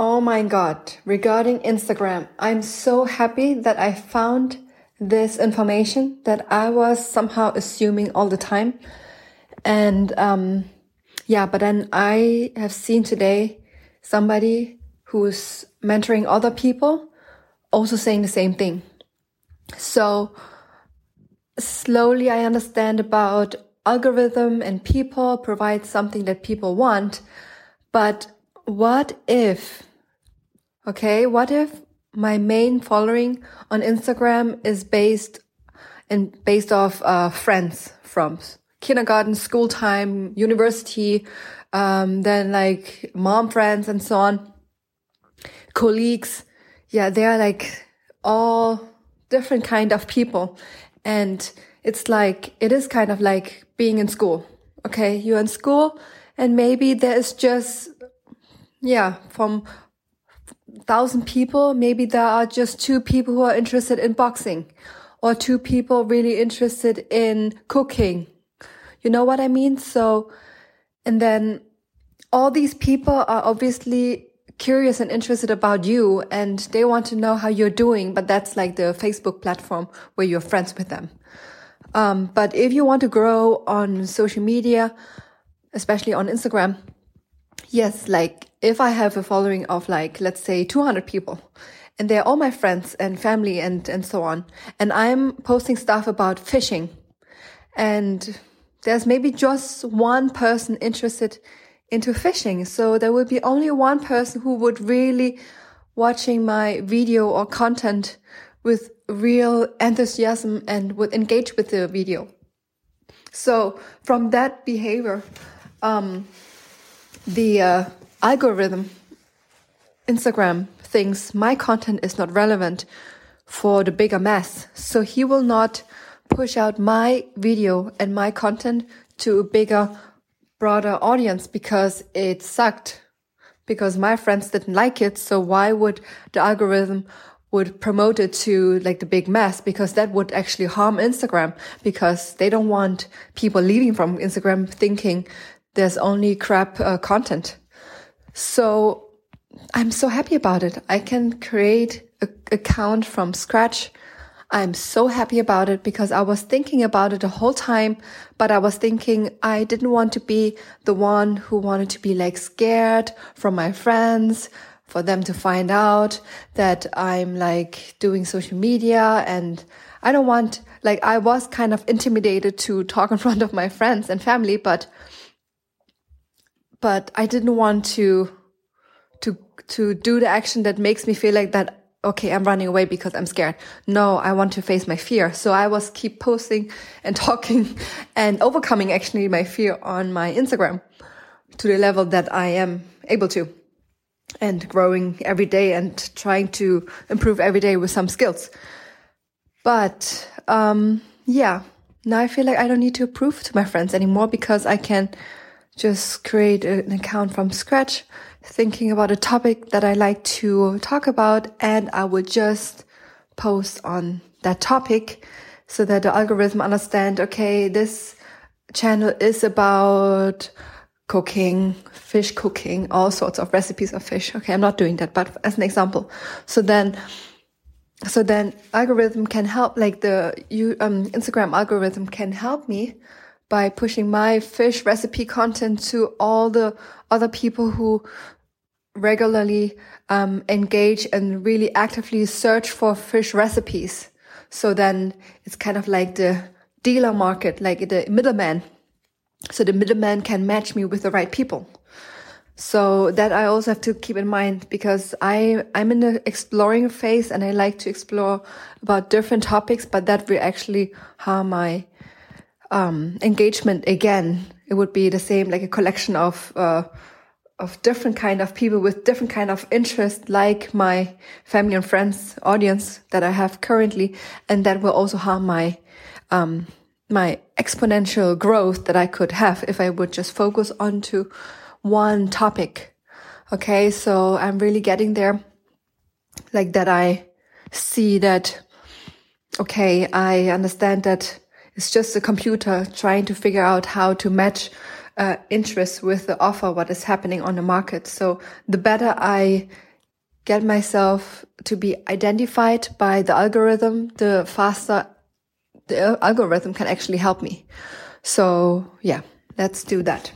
Oh my God. Regarding Instagram, I'm so happy that I found this information that I was somehow assuming all the time. And, um, yeah, but then I have seen today somebody who's mentoring other people also saying the same thing. So slowly I understand about algorithm and people provide something that people want. But what if, okay, what if my main following on Instagram is based and based off uh, friends from kindergarten, school time, university, um, then like mom friends and so on, colleagues. Yeah, they are like all different kind of people. And it's like, it is kind of like being in school. Okay. You're in school and maybe there is just, yeah, from thousand people, maybe there are just two people who are interested in boxing or two people really interested in cooking. You know what I mean? So, and then all these people are obviously curious and interested about you and they want to know how you're doing, but that's like the Facebook platform where you're friends with them. Um, but if you want to grow on social media, especially on Instagram, yes, like if I have a following of like, let's say 200 people and they're all my friends and family and, and so on, and I'm posting stuff about fishing and there's maybe just one person interested into fishing. So there will be only one person who would really watching my video or content with real enthusiasm and would engage with the video. So from that behavior, um, the uh, algorithm, Instagram thinks my content is not relevant for the bigger mass. So he will not push out my video and my content to a bigger, broader audience because it sucked. Because my friends didn't like it. So why would the algorithm would promote it to like the big mass because that would actually harm Instagram because they don't want people leaving from Instagram thinking there's only crap uh, content. So I'm so happy about it. I can create a account from scratch. I'm so happy about it because I was thinking about it the whole time, but I was thinking I didn't want to be the one who wanted to be like scared from my friends, for them to find out that I'm like doing social media and I don't want, like, I was kind of intimidated to talk in front of my friends and family, but, but I didn't want to, to, to do the action that makes me feel like that. Okay, I'm running away because I'm scared. No, I want to face my fear. So I was keep posting and talking and overcoming actually my fear on my Instagram to the level that I am able to and growing every day and trying to improve every day with some skills. But um, yeah, now I feel like I don't need to prove to my friends anymore because I can just create an account from scratch, thinking about a topic that I like to talk about, and I will just post on that topic so that the algorithm understand, okay, this channel is about cooking, fish cooking, all sorts of recipes of fish. Okay, I'm not doing that, but as an example. So then, so then algorithm can help, like the you um, Instagram algorithm can help me by pushing my fish recipe content to all the other people who regularly um, engage and really actively search for fish recipes. So then it's kind of like the dealer market, like the middleman so the middleman can match me with the right people. So that I also have to keep in mind because I, I'm in the exploring phase and I like to explore about different topics, but that will actually harm my, um, engagement again. It would be the same, like a collection of, uh, of different kind of people with different kind of interest, like my family and friends audience that I have currently. And that will also harm my, um, my exponential growth that I could have if I would just focus onto one topic. Okay. So I'm really getting there like that. I see that. Okay. I understand that it's just a computer trying to figure out how to match uh, interest with the offer, what is happening on the market. So the better I get myself to be identified by the algorithm, the faster the algorithm can actually help me. So yeah, let's do that.